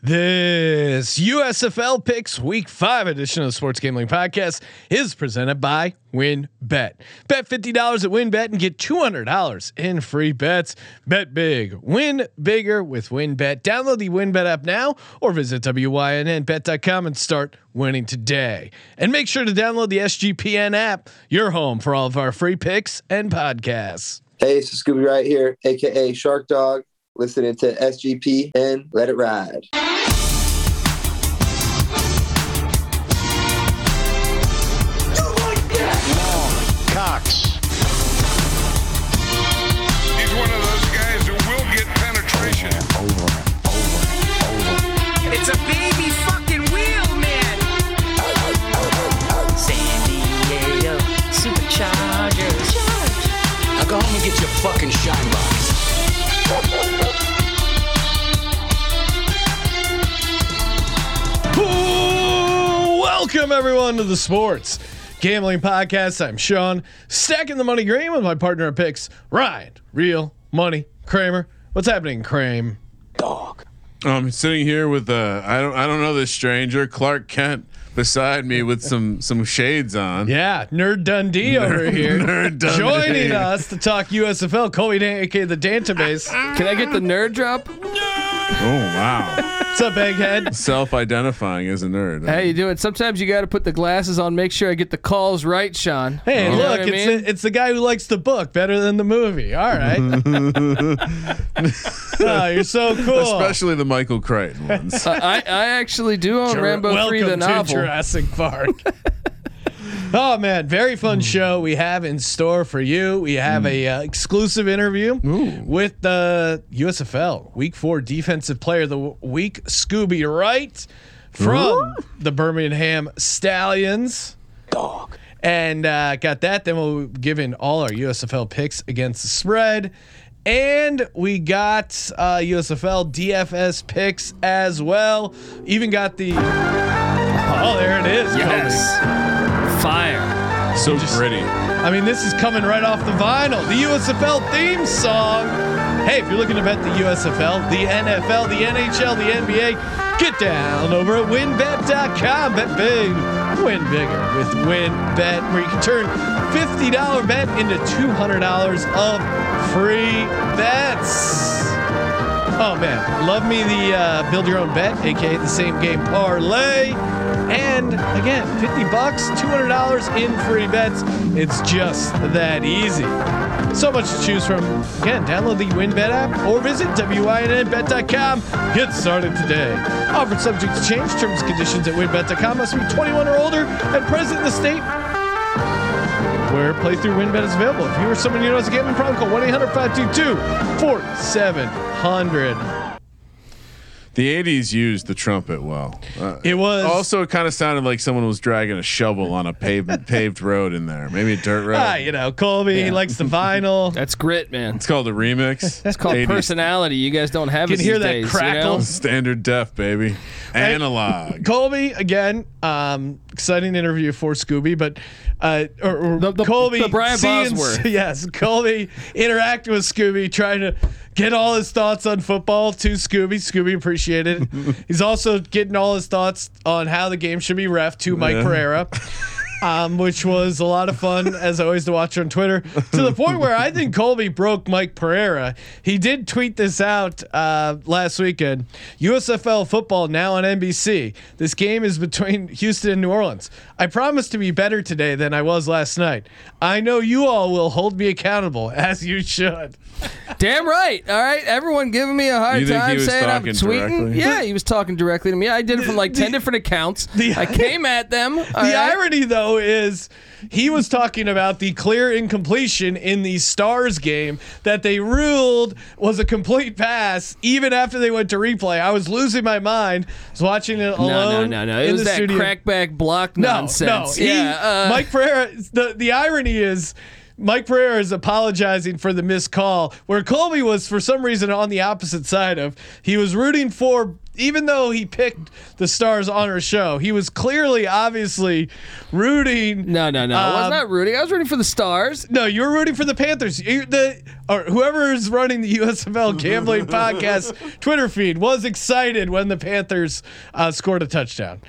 This USFL Picks Week 5 edition of the Sports Gambling Podcast is presented by WynnBET. Bet $50 at WynnBET and get $200 in free bets. Bet big, win bigger with WynnBET. Download the WynnBET app now or visit WYNNBet.com and start winning today. And make sure to download the SGPN app, your home for all of our free picks and podcasts. Hey, Scooby Wright here, aka Shark Dog, listening to SGP and let it ride. Fucking shine box. Ooh, welcome everyone to the Sports Gambling Podcast. I'm Sean, stacking the money green with my partner in picks, Ryan, Real Money Kramer. What's happening, Kramer? Dog. I'm sitting here with uh, I don't I don't know this stranger Clark Kent beside me with some some shades on. Yeah, Nerd Dundee over here, Nerd Dundee. joining us to talk USFL. Colby, Dant, aka the Dantabase. Can I get the nerd drop? Oh wow, What's up, Egghead? self-identifying as a nerd. How you doing? Sometimes you got to put the glasses on, make sure I get the calls right, Sean. Hey, You know look, what I it's mean? the, it's the guy who likes the book better than the movie. All right. oh, you're so cool. Especially the Michael Crichton ones. I, I I actually do own Jura- Rambo Welcome 3 the to novel. Jurassic Park. oh man, very fun show we have in store for you. We have a uh, exclusive interview with the USFL Week Four Defensive Player of the W- Week, Scooby Wright from the Birmingham Stallions. Dog. And uh, got that. Then we'll give in all our USFL picks against the spread. And we got uh, USFL DFS picks as well. Even got the. Oh, there it is. Colby. Yes. Fire. so gritty. I mean, this is coming right off the vinyl. The USFL theme song. Hey, if you're looking to bet the USFL, the NFL, the NHL, the NBA, get down over at wynnbet.com. Bet big, win bigger with WynnBET, where you can turn $50 bet into $200 of free bets. Oh man, love me the uh, build your own bet, aka the same game parlay. And again, 50 bucks, $200 in free bets. It's just that easy. So much to choose from. Again, download the WynnBET app or visit WynnBET.com. Get started today. Offered subject to change. Terms and conditions at WynnBET.com. Must be 21 or older and present in the state where playthrough WynnBET is available. If you or someone you know has a gambling problem, call 1 800 522 4700. The '80s used the trumpet well. Uh, It was also, it kind of sounded like someone was dragging a shovel on a paved paved road in there. Maybe a dirt road. Ah, you know, Colby likes the vinyl. That's grit, man. It's called a remix. That's called 80s personality. You guys don't have Can it hear these that days, crackle? You know? Standard def, baby. Analog. Colby again. Um, exciting interview for Scooby, but uh, or, or The- the- Colby, the Brian Bosworth. Yes, Colby interacting with Scooby, trying to get all his thoughts on football to Scooby. Scooby appreciated. it. He's also getting all his thoughts on how the game should be ref to Mike Yeah. Pereira. Um, which was a lot of fun as always to watch on Twitter to the point where I think Colby broke Mike Pereira. He did tweet this out uh, last weekend. USFL football now on NBC. This game is between Houston and New Orleans. I promise to be better today than I was last night. I know you all will hold me accountable as you should. Damn right. All right. Everyone giving me a hard You think he time was saying I'm tweeting. directly? Yeah, he was talking directly to me. I did it from like The- 10 different accounts. the- I came at them. the irony though is he was talking about the clear incompletion in the stars game that they ruled was a complete pass even after they went to replay i was losing my mind I was watching it alone. No, no, alone no, no. It in was the that studio. crackback block no nonsense. no he, yeah. uh, mike Pereira, the, the irony is Mike Pereira is apologizing for the missed call, where Colby was for some reason on the opposite side of. He was rooting for, even though he picked the Stars on our show, he was clearly, obviously, rooting. No, no, no. I was Um, not rooting. I was rooting for the Stars. No, you're rooting for the Panthers. You, the or whoever is running the USFL Gambling Podcast Twitter feed was excited when the Panthers uh, scored a touchdown.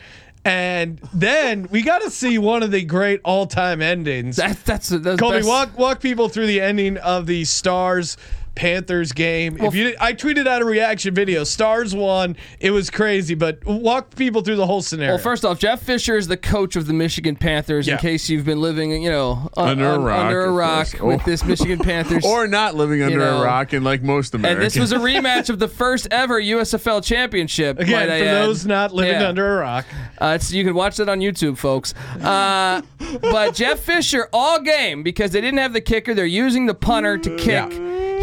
And then we got to see one of the great all-time endings. That, that's that's Colby, best. walk walk people through the ending of the Stars Panthers game. if you did, I tweeted out a reaction video. Stars won. It was crazy, but walk people through the whole scenario. Well, first off, Jeff Fisher is the coach of the Michigan Panthers. Yeah. In case you've been living, you know, un- Under a rock, under a rock course. with this Michigan Panthers. or not living under know, a rock in like most Americans. and Americans. this was a rematch of the first ever USFL championship. again, might I for add. those not living Yeah. under a rock, Uh, it's, you can watch that on YouTube, folks. Uh, but Jeff Fisher all game because they didn't have the kicker. They're using the punter to kick.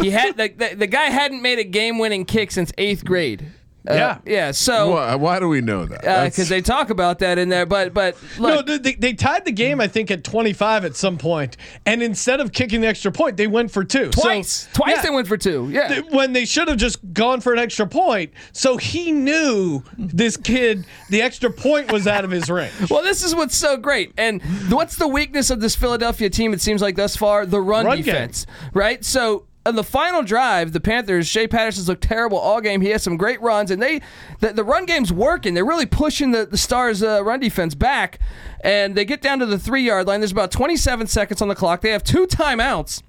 He had the, the, the guy hadn't made a game-winning kick since eighth grade. Uh, Yeah. yeah. So why, why do we know that? That's- because they talk about that in there, but but No, look, they, they- they tied the game, I think, at 25 at some point, and instead of kicking the extra point, they went for two. So- twice, twice yeah, they went for two. Yeah. th- when they should have just gone for an extra point. So he knew this kid, the extra point was out of his range. Well, this is what's so great. And what's the weakness of this Philadelphia team, it seems like thus far? The run, Run game. defense, right? So on the final drive, the Panthers, Shea Patterson's looked terrible all game. He has some great runs, and they the, the run game's working. They're really pushing the, the Stars' uh, run defense back, and they get down to the three yard line. There's about 27 seconds on the clock. They have two timeouts.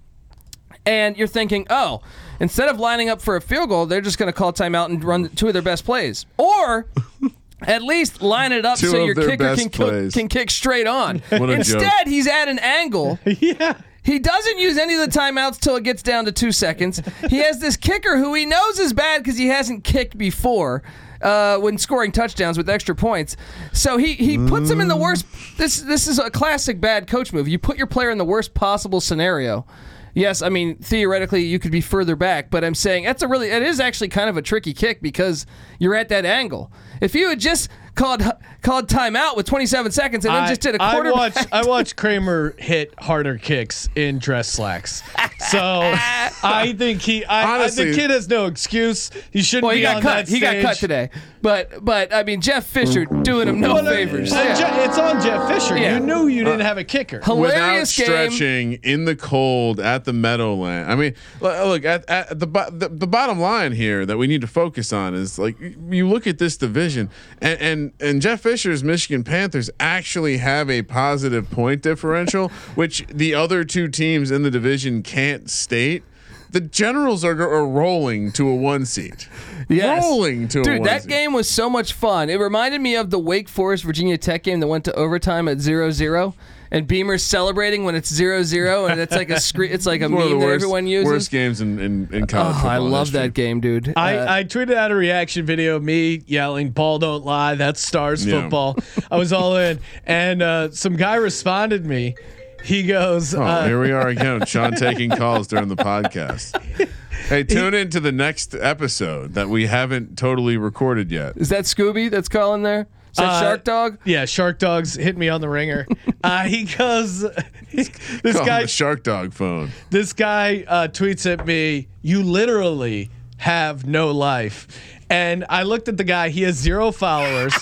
And you're thinking, oh, instead of lining up for a field goal, they're just going to call timeout and run two of their best plays. Or at least line it up Two so your kicker can, can kick straight on. Instead, joke. he's at an angle. yeah. He doesn't use any of the timeouts till it gets down to two seconds. He has this kicker who he knows is bad because he hasn't kicked before. Uh, when scoring touchdowns with extra points, so he he puts him in the worst. This this is a classic bad coach move. You put your player in the worst possible scenario. Yes, I mean theoretically you could be further back, but I'm saying that's a really it is actually kind of a tricky kick because you're at that angle. If you had just called called timeout with 27 seconds and then I, just did a quarter. watched I watched Kramer hit harder kicks in dress slacks. So I think he I, Honestly- I, the kid has no excuse. He shouldn't Well, he be got on cut. that He got cut today. But but I mean Jeff Fisher doing him no Well, uh, favors. uh, Yeah. It's on Jeff Fisher. Yeah. You knew you didn't have a kicker. without Hilarious game. stretching in the cold at the Meadowland. I mean, look at, at the, the the bottom line here that we need to focus on is like you look at this division and and, and Jeff Fisher's Michigan Panthers actually have a positive point differential, which the other two teams in the division can't state. The Generals are, are rolling to a one seat. Yes. Rolling to a Dude, one that seed. game was so much fun. It reminded me of the Wake Forest Virginia Tech game that went to overtime at 0-0 and Beamer's celebrating when it's 0-0 and it's like a screen it's like a One of meme that worst, everyone uses. worst games in, in, in Oh, college I love history. that game, dude. Uh, I, I tweeted out a reaction video of me yelling "Ball don't lie." That's Stars Yeah. football. I was all in, and uh, some guy responded me. He goes, Oh, uh, here we are again. Sean taking calls during the podcast. Hey, tune in to the next episode that we haven't totally recorded yet. Is that Scooby that's calling there? Is that Uh, Shark Dog? "Yeah, Shark Dogs hit me on the ringer." uh, he goes, "This Call guy, the Shark Dog phone. this guy uh, tweets at me, "You literally have no life." And I looked at the guy. He has zero followers.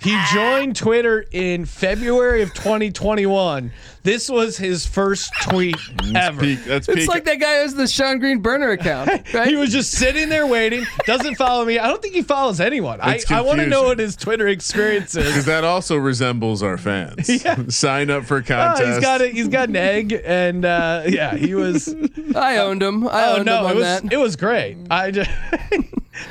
he joined Twitter in February of 2021. This was his first tweet ever. Peak, that's It's like that guy has the Sean Green burner account, right? He was just sitting there waiting. Doesn't follow me. I don't think he follows anyone. I, It's I want to know what his Twitter experience is. Because that also resembles our fans. Yeah. Sign up for a Oh, he's got a, he's got an egg, and uh, yeah, he was. I owned him. I Oh owned no, him on it was that. it was great. I just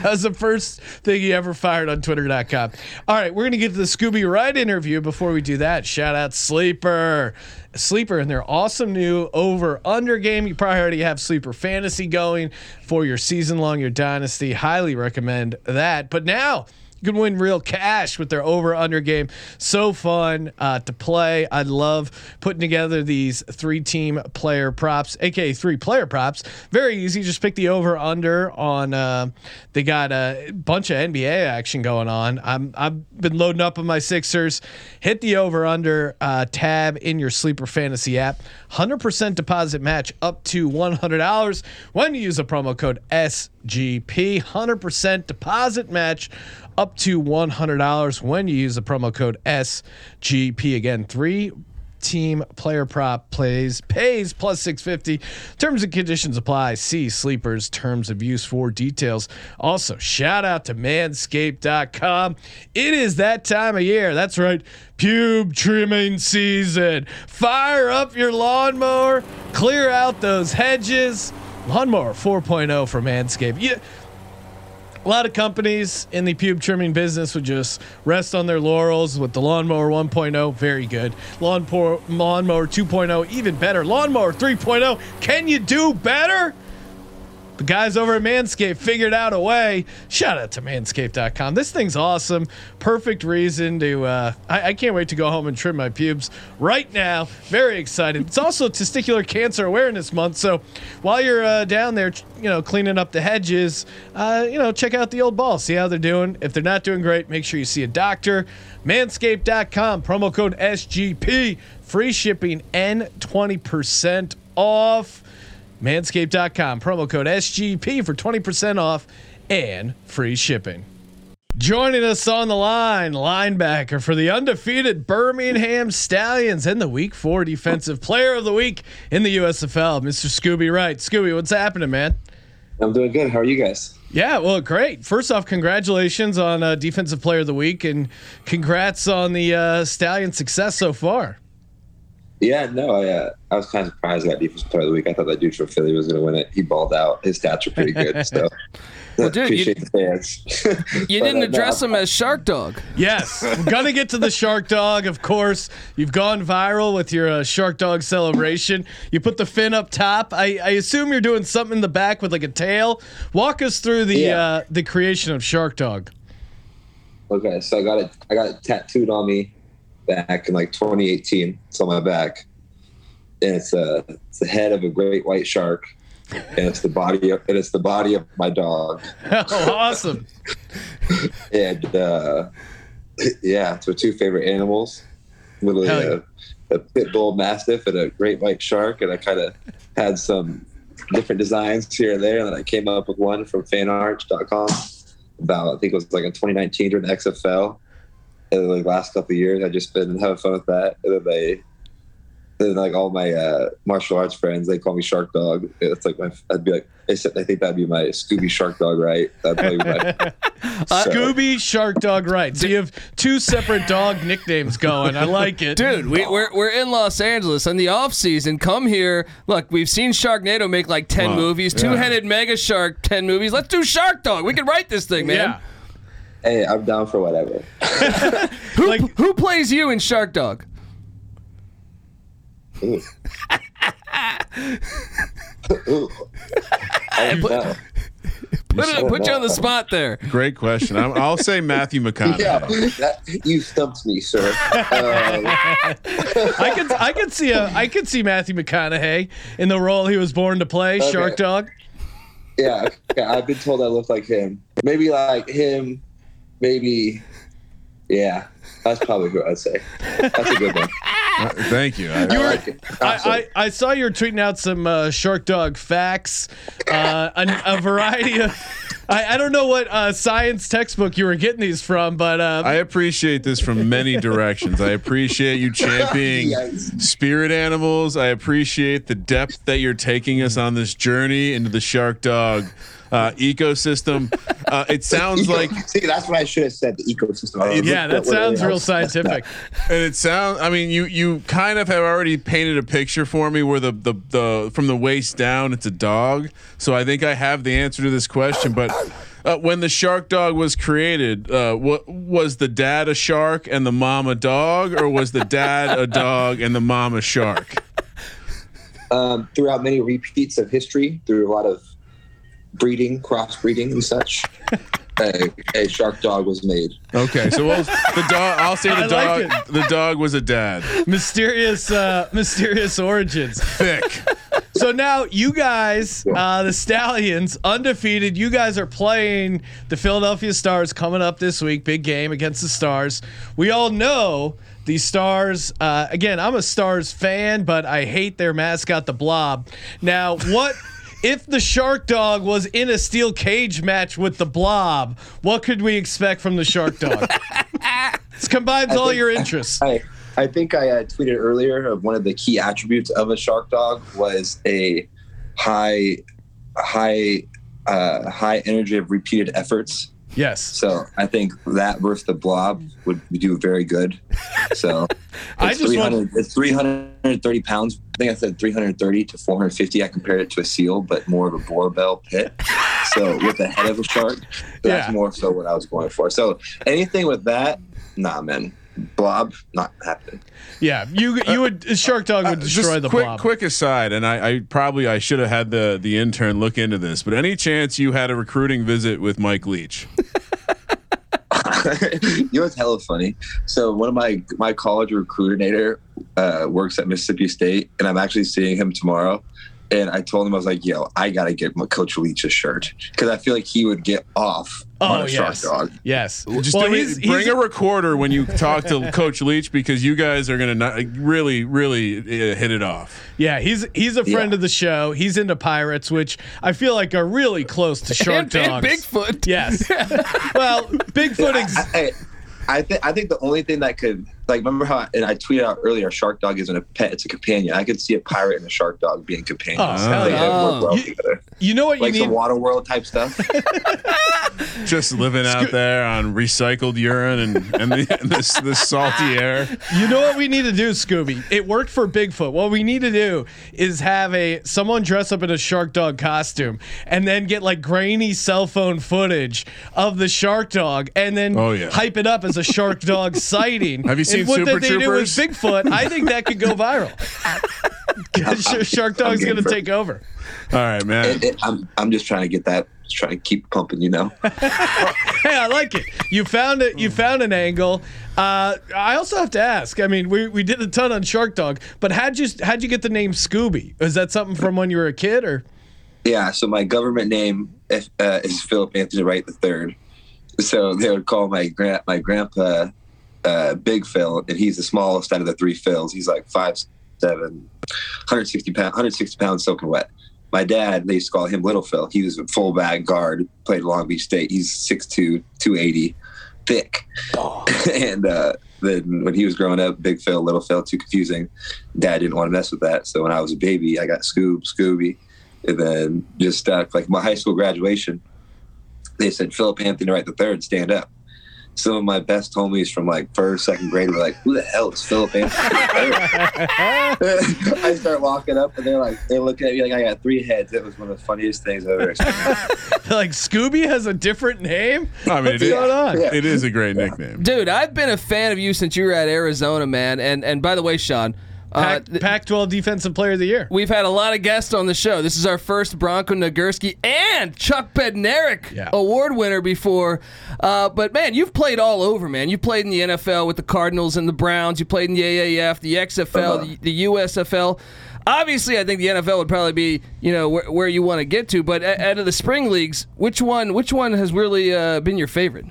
that was the first thing he ever fired on Twitter.com. All right, we're gonna get to the Scooby Wright interview. Before we do that, shout out Sleeper. Sleeper and their awesome new over under game. You probably already have Sleeper Fantasy going for your season long, your dynasty. Highly recommend that. But now can win real cash with their over under game. So fun uh, to play. I love putting together these three team player props, aka three player props. Very easy. Just pick the over under on. Uh, they got a bunch of NBA action going on. I'm I've been loading up on my Sixers. Hit the over under uh, tab in your sleeper Fantasy app. 100% deposit match up to $100 when you use a promo code SGP. 100% deposit match up to $100 when you use the promo code SGP. Again, three team player prop plays pays plus 650 terms and conditions apply. See sleepers terms of use for details. Also shout out to manscaped.com it is that time of year. That's right pube trimming season. Fire up your lawnmower. Clear out those hedges. Lawnmower 4.0 for manscaped. Yeah a lot of companies in the pube trimming business would just rest on their laurels with the lawnmower 1.0 very good. Lawn pour, lawnmower 2.0 even better. Lawnmower 3.0 can you do better the guys over at Manscaped figured out a way. Shout out to manscaped.com. This thing's awesome. Perfect reason to, uh, I, I can't wait to go home and trim my pubes right now. Very excited. It's also Testicular Cancer Awareness Month. So while you're uh, down there, you know, cleaning up the hedges, uh, you know, check out the old balls, see how they're doing. If they're not doing great, make sure you see a doctor. Manscaped.com, promo code SGP, free shipping and 20% off. Manscaped.com, promo code SGP for 20% off and free shipping. Joining us on the line, linebacker for the undefeated Birmingham Stallions and the Week Four Defensive Player of the Week in the USFL, Mr. Scooby Wright. Scooby, what's happening, man? I'm doing good. How are you guys? Yeah, well, great. First off, congratulations on uh, Defensive Player of the Week, and congrats on the uh, Stallion success so far. Yeah, no, I uh, I was kind of surprised I got defensive player of the week. I thought that dude from Philly was going to win it. He balled out. His stats are pretty good. So Well, dude, you- appreciate the fans. You But, didn't uh, address I'm- him as Shark Dog. Yes, we're gonna get to the Shark Dog. Of course, you've gone viral with your uh, Shark Dog celebration. You put the fin up top. I, I assume you're doing something in the back with like a tail. Walk us through the Yeah. uh, the creation of Shark Dog. Okay, so I got it. I got it tattooed on me back in like 2018. It's on my back, and it's a it's the head of a great white shark, and it's the body of and it's the body of my dog. oh, awesome! And uh, yeah, it's my two favorite animals. Literally yeah. a, a pit bull mastiff and a great white shark, and I kind of had some different designs here and there, and then I came up with one from fanart.com about I think it was like in 2019 during the XFL. And like last couple of years, I've just been having fun with that. And then they, then like all my uh, martial arts friends, they call me Shark Dog. It's like my, I'd be like, they said they think that'd be my Scooby Shark Dog, right? That'd probably be my So- Scooby Shark Dog, right? So you have two separate dog nicknames going. I like it, Dude, we, we're, we're in Los Angeles in the off season. Come here. Look, we've seen Sharknado make like 10 Wow. movies, Yeah. two headed mega shark, 10 movies. Let's do Shark Dog. We can write this thing, man. Yeah. Hey, I'm down for whatever. Who, Like- who plays you in Shark Dog? Ooh. Ooh. I. Put, it, put you on the spot there. Great question. I'm, I'll say Matthew McConaughey. Yeah, that, you stumped me, sir. Um, I could I could see a I could see Matthew McConaughey in the role he was born to play, Okay. Shark Dog. yeah, okay, I've been told I look like him. Maybe like him. Maybe. Yeah, that's probably who I'd say. That's a good one. Uh, Thank you. I- I like I, I, I saw you were tweeting out some uh, Shark Dog facts, uh, a, a variety of. I, I don't know what uh, science textbook you were getting these from, but uh, I appreciate this from many directions. I appreciate you championing Yes. spirit animals. I appreciate the depth that you're taking us on this journey into the shark dog uh, ecosystem. Uh, it sounds Eco- like, see, that's what I should have said. The ecosystem. I yeah, that looked sounds real else- scientific. and it sounds. I mean, you you kind of have already painted a picture for me where the the the from the waist down, it's a dog. So I think I have the answer to this question, but. Uh, when the shark dog was created, uh, what was the dad a shark and the mom a dog, or was the dad a dog and the mom a shark? Um, throughout many repeats of history, through a lot of breeding, crossbreeding, and such, a, a shark dog was made. Okay, so we'll, the dog. I'll say the I dog. like the dog was a dad. mysterious, uh, mysterious origins. Thick. So now you guys, uh, the Stallions, undefeated. You guys are playing the Philadelphia Stars coming up this week. Big game against the Stars. We all know the Stars. Uh, again, I'm a Stars fan, but I hate their mascot, the Blob. Now, what? If the Shark Dog was in a steel cage match with the Blob, what could we expect from the Shark Dog? this combines all think- your interests. I, I think I uh, tweeted earlier of one of the key attributes of a shark dog was a high, high, uh, high energy of repeated efforts. Yes. So I think that versus the blob would do very good. So I it's just want- 300 it's 330 pounds. I think I said 330 to 450. I compared it to a seal, but more of a barbell pit. So with the head of a shark, that's Yeah. more so what I was going for. So anything with that, nah, man. Blob, not happening. Yeah, you you would Shark Dog would Uh, destroy just the quick, blob. quick aside, and I, I probably I should have had the the intern look into this, but any chance you had a recruiting visit with Mike Leach? you know what's hella funny? So one of my my college recruiter uh, works at Mississippi State, and I'm actually seeing him tomorrow. And I told him I was like, "Yo, I gotta get my Coach Leach a shirt because I feel like he would get off on oh a shark yes, dog." yes. Just well, do he's, bring he's- a recorder when you talk to Coach Leach because you guys are gonna not, really, really uh, hit it off. yeah, he's he's a friend Yeah. of the show. He's into pirates, which I feel like are really close to Shark And- and Dogs. Bigfoot. Yes. well, Bigfoot. Ex- I, I, I think I think the only thing that could like remember how and I tweeted out earlier, shark dog isn't a pet; it's a companion. I could see a pirate and a shark dog being companions. Oh, hell They yeah. work well You- together. you know what you like some water world type stuff. Just living out there on recycled urine and and, the, and this this salty air. You know what we need to do, Scooby? It worked for Bigfoot. What we need to do is have a someone dress up in a shark dog costume and then get like grainy cell phone footage of the shark dog and then Oh, yeah. hype it up as a shark dog sighting. Have you seen what Super they do with Bigfoot, I think that could go viral. Shark dog's gonna take over. All right, man. It- it- I'm I'm just trying to get that, just trying to keep pumping, you know. Hey, I like it. You found it. You found an angle. Uh, I also have to ask. I mean, we, we did a ton on Shark Dog, but how'd you how'd you get the name Scooby? Is that something from when you were a kid, or Yeah, so my government name is, uh, is Philip Anthony Wright the Third. So they would call my grand my grandpa uh, Big Phil, and he's the smallest out of the three Phils. He's like five seven, 160 pounds, 160 pounds soaking wet. My dad, they used to call him Little Phil. He was a fullback guard, played at Long Beach State. He's 6'2", 280, thick. and uh, then when he was growing up, Big Phil, Little Phil, too confusing. Dad didn't want to mess with that. So when I was a baby, I got Scoob, Scooby and then just stuck like my high school graduation they said philip anthony wright the third stand up some of my best homies from like first second grade were like who the hell is philip anthony i start walking up and they're like they're looking at me like i got three heads it was one of the funniest things i've ever experienced like Scooby has a different name? I mean, What's it is- going on? Yeah. It is a great nickname. Dude, I've been a fan of you since you were at Arizona, man. And and by the way, Sean, uh, Pac, th- Pac-12 Defensive Player of the Year. we've had a lot of guests on the show. This is our first Bronco Nagurski and Chuck Bednarik Yeah. award winner before. Uh, but man, you've played all over, man. You played in the NFL with the Cardinals and the Browns. You played in the AAF, the XFL, Uh-huh. the, the USFL. Obviously, I think the NFL would probably be, you know, where, where you want to get to. But out of the spring leagues, which one, which one has really uh, been your favorite?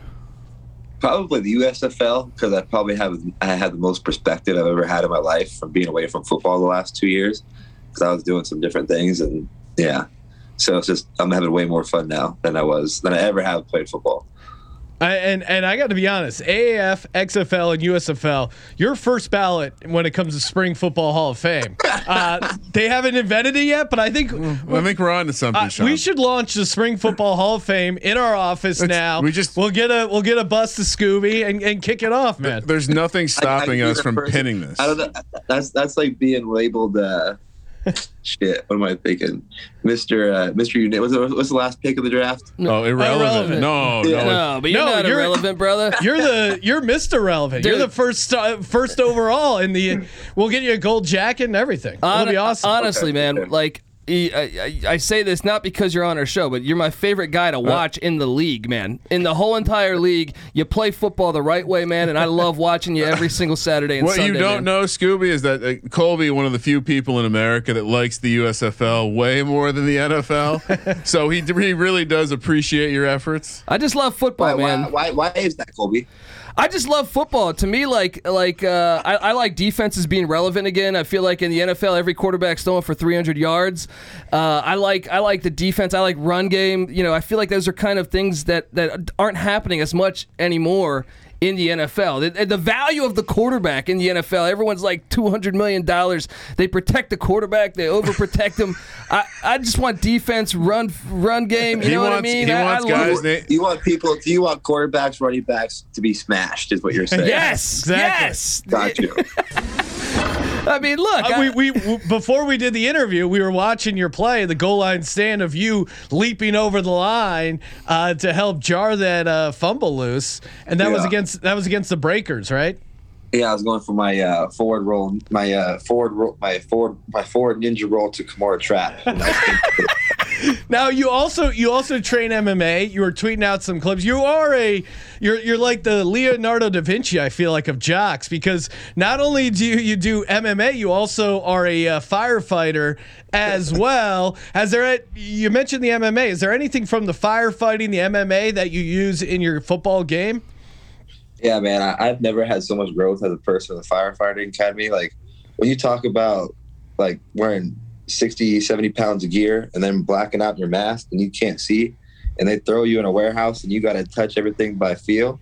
Probably the usfl because i probably have i had the most perspective i've ever had in my life from being away from football the last two years because i was doing some different things and yeah. So it's just i'm having way more fun now than i was than i ever have played football I, and and I got to be honest, AAF, XFL, and USFL, your first ballot when it comes to Spring Football Hall of Fame. Uh, they haven't invented it yet, but I think I think we're on to something, uh, Sean. we should launch the Spring Football Hall of Fame in our office It's- now. we just- we'll get a we'll get a bus to Scooby and, and kick it off, man. There's nothing stopping I'd be us from person- pinning this. I don't know. That's that's like being labeled. Uh, shit. What am I thinking, Mister uh, Mister Uni- What's the, what's the last pick of the draft? Oh, irrelevant. Irrelevant. No, Yeah. no. No, but you're No, not you're- irrelevant, brother. You're the you're Mr. Relevant. You're the first uh, first overall in the. We'll get you a gold jacket and everything. It'll Hon- be awesome. Honestly, Okay, man, like I, I, I say this not because you're on our show, but you're my favorite guy Uh, to watch in the league, man. In the whole entire league, you play football the right way, man, and I love watching you every single Saturday and What Sunday. you don't man. know, Scooby, is that uh, Colby, one of the few people in America that likes the USFL way more than the NFL. so he, he really does appreciate your efforts. I just love football, Why, man. why, why, why is that, Colby? I just love football. To me, like like uh, I, I like defenses being relevant again. I feel like in the NFL, every quarterback's throwing for 300 yards. Uh, I like I like the defense. I like run game. You know, I feel like those are kind of things that that aren't happening as much anymore in the NFL. The, the value of the quarterback in the NFL. Everyone's like 200 million dollars. They protect the quarterback. They overprotect him. I, I just want defense, run run game. You He know what I mean? he I- I wants love- guys that- You want people? Do you want quarterbacks, running backs to be smashed? Is what you're saying? Yes, Exactly. yes. Got you. I mean, look. Uh, I- we, we before we did the interview, we were watching your play, the goal line stand of you leaping over the line uh, to help jar that uh, fumble loose, and that was against that was against the Breakers, right? Yeah, I was going for my uh, forward roll, my uh, forward roll, my forward, my forward ninja roll to Kimura trap. And I was thinking- Now you also you also train MMA. You were tweeting out some clips. You are a you're you're like the Leonardo da Vinci. I feel like of jocks because not only do you, you do MMA, you also are a uh, firefighter as well. Has there a, you mentioned the MMA? Is there anything from the firefighting, the MMA that you use in your football game? yeah, man, I, I've never had so much growth as a person in the firefighting academy. Like when you talk about like wearing 60, 70 pounds of gear and then blacking out your mask and you can't see, and they throw you in a warehouse and you got to touch everything by feel.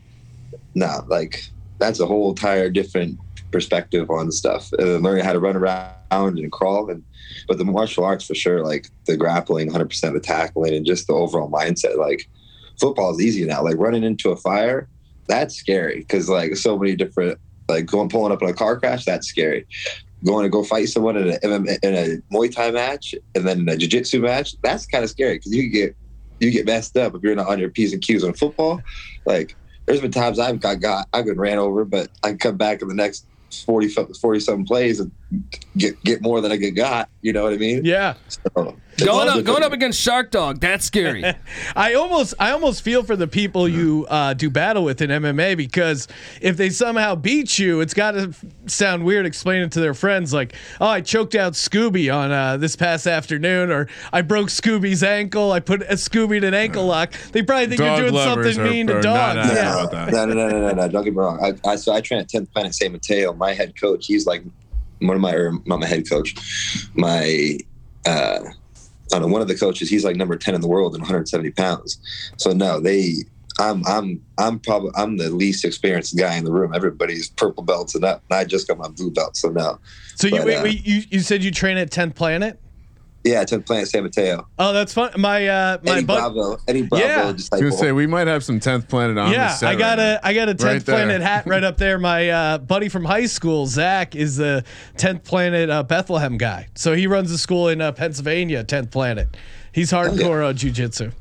No, like that's a whole entire different perspective on stuff. Uh, learning how to run around and crawl, and but the martial arts for sure, like the grappling, 100 percent of the tackling, and just the overall mindset. Like football is easy now. Like running into a fire, that's scary because like so many different like going pulling up in a car crash, that's scary. Going to go fight someone in a MMA in a Muay Thai match and then a jiu-jitsu match, that's kind of scary because you get you get messed up if you're not on your p's and q's on football. Like there's been times I've got got I've been ran over, but I can come back in the next 40 40 something plays and get get more than I get got. You know what I mean? Yeah. So, going up, going up against Shark Dog, that's scary. I almost I almost feel for the people you uh, do battle with in MMA because if they somehow beat you, it's got to sound weird explaining to their friends like, "Oh, I choked out Scooby on uh, this past afternoon," or "I broke Scooby's ankle. I put a Scooby in an ankle lock." They probably think Dog you're doing something are- mean are to not dogs. happy Yeah. about that. No, no, no, no, no, no. Don't get me wrong. I, I so I train at 10th Planet San Mateo. My head coach, he's like one of my or not my head coach, my uh, I don't know, one of the coaches. He's like number 10 in the world and 170 pounds. So no, they. I'm I'm I'm probably I'm the least experienced guy in the room. Everybody's purple belts and up. And I just got my blue belt. So no. So you wait, uh, wait, you you said you train at 10th Planet? Yeah, 10th Planet San Mateo. Oh, that's fun. My uh my Eddie bud- Bravo. Eddie Bravo Yeah. I was gonna say we might have some tenth planet on. yeah, set I got right a now. I got a tenth Right there. planet hat right up there. My uh, buddy from high school, Zach, is the tenth planet uh, Bethlehem guy. So he runs a school in uh, Pennsylvania, tenth planet. He's hardcore uh, jujitsu.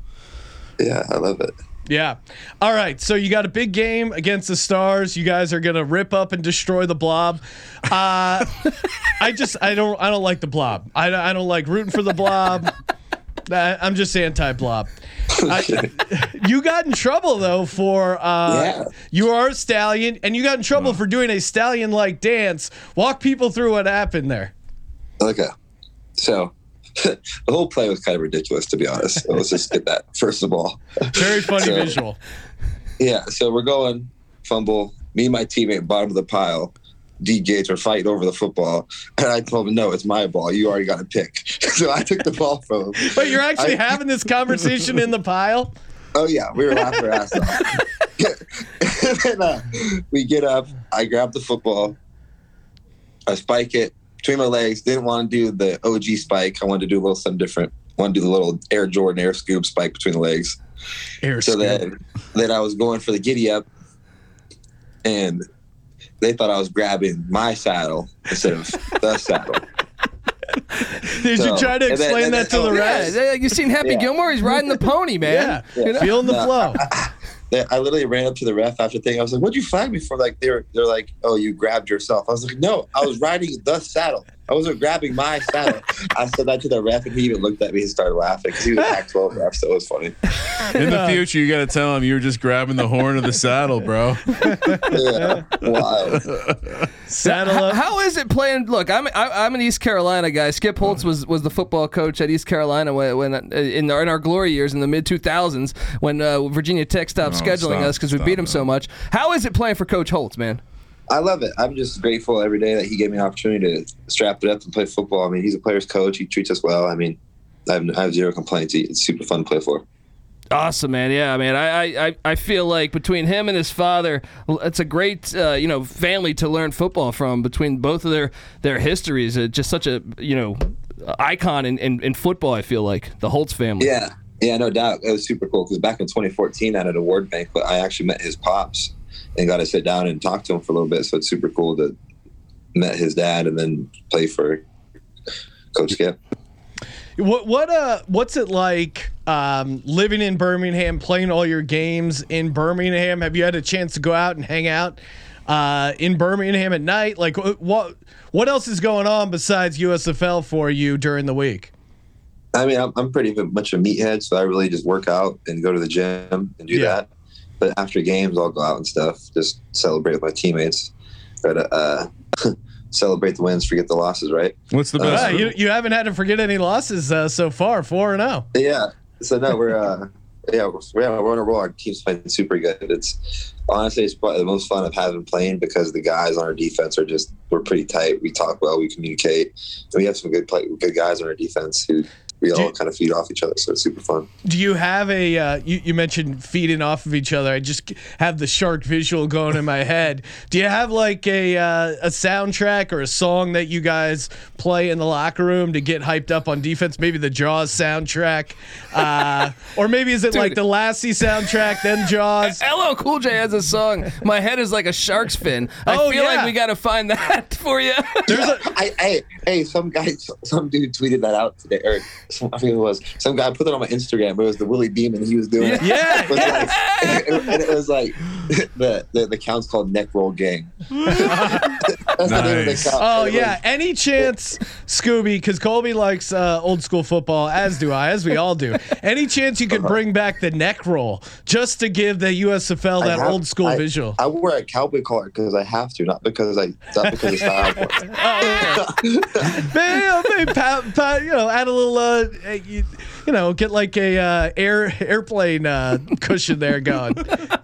Yeah, I love it. Yeah. All right. So you got a big game against the Stars. You guys are gonna rip up and destroy the Blob. Uh, I just I don't I don't like the Blob. I, I don't like rooting for the Blob. I, I'm just anti-Blob. I, you got in trouble though for uh, Yeah. you are a stallion, and you got in trouble for doing a stallion-like dance. Walk people through what happened there. Okay. So the whole play was kind of ridiculous, to be honest. So let's just get that first of all. Very funny So- visual. Yeah. So we're going fumble. Me and my teammate, bottom of the pile. D Gates are fighting over the football, and I told him, "No, it's my ball. You already got a pick." so I took the ball from him. But you're actually I- having this conversation in the pile. Oh yeah, we were laughing our ass off. and then uh, we get up. I grab the football. I spike it between my legs. Didn't want to do the OG spike. I wanted to do a little something different. Want to do the little Air Jordan Air Scoop spike between the legs. Air So that then, then I was going for the giddy up, and they thought I was grabbing my saddle instead of the saddle. Did you try to and then- explain and that then- to the oh, Yeah, rest? they- you seen Happy Yeah. Gilmore? He's riding the pony, man. Yeah, You know? feeling the No. flow. They- I literally ran up to the ref after thing. I was like, "What'd you flag me for?" Like they're they're like, "Oh, you grabbed yourself." I was like, "No, I was riding the saddle. I wasn't grabbing my saddle. I said that to the ref, and he even looked at me and started laughing because he was a Pac-12 ref, so it was funny. In the future, you got to tell him you were just grabbing the horn of the saddle, bro. Yeah, wild. Saddle How, up. how is it playing? Look, I'm I, I'm an East Carolina guy. Skip Holtz was, was the football coach at East Carolina when, when uh, in our, in our glory years in the mid 2000s when uh, Virginia Tech stopped Oh, scheduling stop, us because we beat them so much. How is it playing for Coach Holtz, man? I love it. I'm just grateful every day that he gave me an opportunity to strap it up and play football. I mean, he's a player's coach. He treats us well. I mean, I have, I have zero complaints. It's super fun to play for. Awesome, man. Yeah. I, I, I- I feel like between him and his father, it's a great uh, you know family to learn football from. Between both of their their histories, uh, just such a you know icon in, in, in football. I feel like the Holtz family. Yeah, yeah, no doubt. It was super cool because back in 2014 at an award banquet, I actually met his pops and got to sit down and talk to him for a little bit. So it's super cool to met his dad and then play for Coach Skip. What what uh what's it like um, living in Birmingham, playing all your games in Birmingham? Have you had a chance to go out and hang out uh, in Birmingham at night? Like what what else is going on besides USFL for you during the week? I mean, I'm, I'm pretty much a meathead, so I really just work out and go to the gym and do Yeah. that. But after games, I'll go out and stuff, just celebrate with my teammates, try to uh, celebrate the wins, forget the losses, right? What's the Uh, best? Uh, you you haven't had to forget any losses uh, so far, four and oh. zero. Yeah. So no, we're uh, yeah, we're, we're we're on a roll. Our team's playing super good. It's honestly it's probably the most fun I've had been playing because the guys on our defense are just we're pretty tight. We talk well, we communicate, and we have some good play, good guys on our defense who we all you- kind of feed off each other. So it's super fun. Do you have a? Uh, you, you mentioned feeding off of each other. I just have the shark visual going in my head. Do you have like a uh, a soundtrack or a song that you guys play in the locker room to get hyped up on defense? Maybe the Jaws soundtrack, uh, or maybe is it like the Lassie soundtrack, then Jaws? LL Cool J has a song. My head is like a shark's fin. I Oh, feel yeah. like we got to find that for you. There's a I, hey, hey, some guy, some dude tweeted that out today, or some, I forget who it was. Some guy put it on my Instagram. But it was the Willie Beamen he was doing. it. yeah, It was like, and it was like the, the the count's called Neck Roll Gang. That's the name of the Nice. Oh yeah, was- any chance, Scooby? Because Colby likes uh, old school football, as do I, as we all do. Any chance you could bring back the neck roll just to give the USFL that have- old school I- visual? I wear a cowboy collar because I have to, not because I, not because it's style. Maybe, uh, maybe pa- pa- you know, add a little, uh, uh, you, you know, get like a uh, air airplane uh, cushion there going.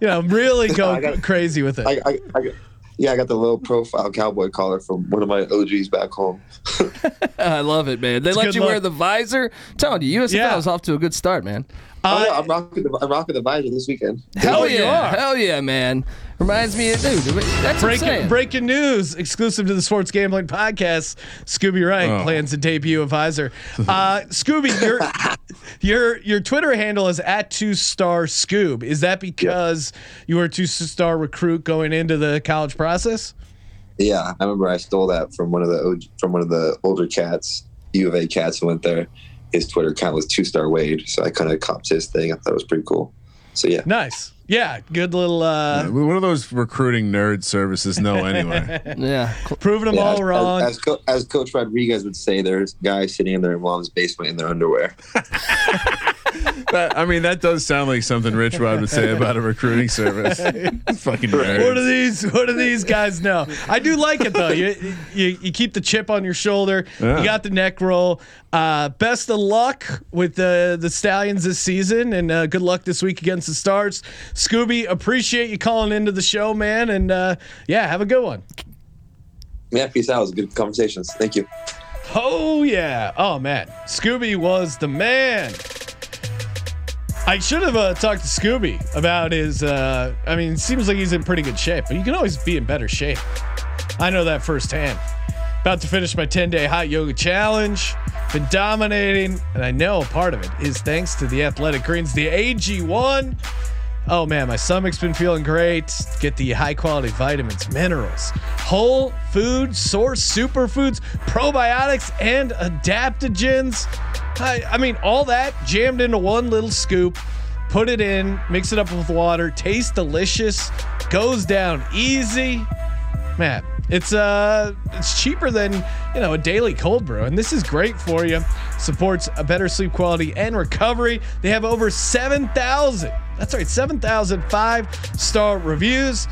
You know, really go I got- crazy with it. I, I, I, got- yeah, I got the low profile cowboy collar from one of my OGs back home. I love it, man. They let good you wear the visor. I'm telling you, USFL Yeah. is off to a good start, man. Oh, yeah, Uh, I'm rocking the I'm rocking the visor this weekend. Hell Oh, you yeah, are. hell yeah, man. Reminds me of dude. That's Breaking breaking news exclusive to the Sports Gambling Podcast. Scooby Wright Oh. plans to debut a visor. Uh, Scooby, your your your Twitter handle is at two star Scoob. Is that because you were a two star recruit going into the college process? Yeah, I remember I stole that from one of the OG, from one of the older cats, U of A cats who went there. His Twitter account was two star Wade, so I kind of copped his thing. I thought it was pretty cool. So yeah, Nice. Yeah, good little uh, One of those recruiting nerd services No, anyway. yeah. proving them Yeah, all as, wrong. As, as, Co- as Coach Rodriguez would say, there's guys sitting in their mom's basement in their underwear. That- I mean, that does sound like something Rich Rod would say about a recruiting service. Fucking what do these what do these guys know? I do like it though. You you, you keep the chip on your shoulder. Yeah. You got the neck roll. Uh, best of luck with the the Stallions this season, and uh, good luck this week against the Stars. Scooby, appreciate you calling into the show, man, and uh, yeah, have a good one. Yeah, peace out. It was good conversations. Thank you. Oh yeah. Oh man, Scooby was the man. I should have uh, talked to Scooby about his. Uh, I mean, it seems like he's in pretty good shape, but you can always be in better shape. I know that firsthand. About to finish my 10 day hot yoga challenge. Been dominating, and I know part of it is thanks to the Athletic Greens, the AG1. Oh man, my stomach's been feeling great. Get the high quality vitamins, minerals, whole food source superfoods, probiotics, and adaptogens. I, I mean, all that jammed into one little scoop. Put it in, mix it up with water, tastes delicious, goes down easy. Man, It's uh it's cheaper than you know a daily cold brew, and this is great for you. Supports a better sleep quality and recovery. They have over seven thousand. That's right, seven thousand five star reviews.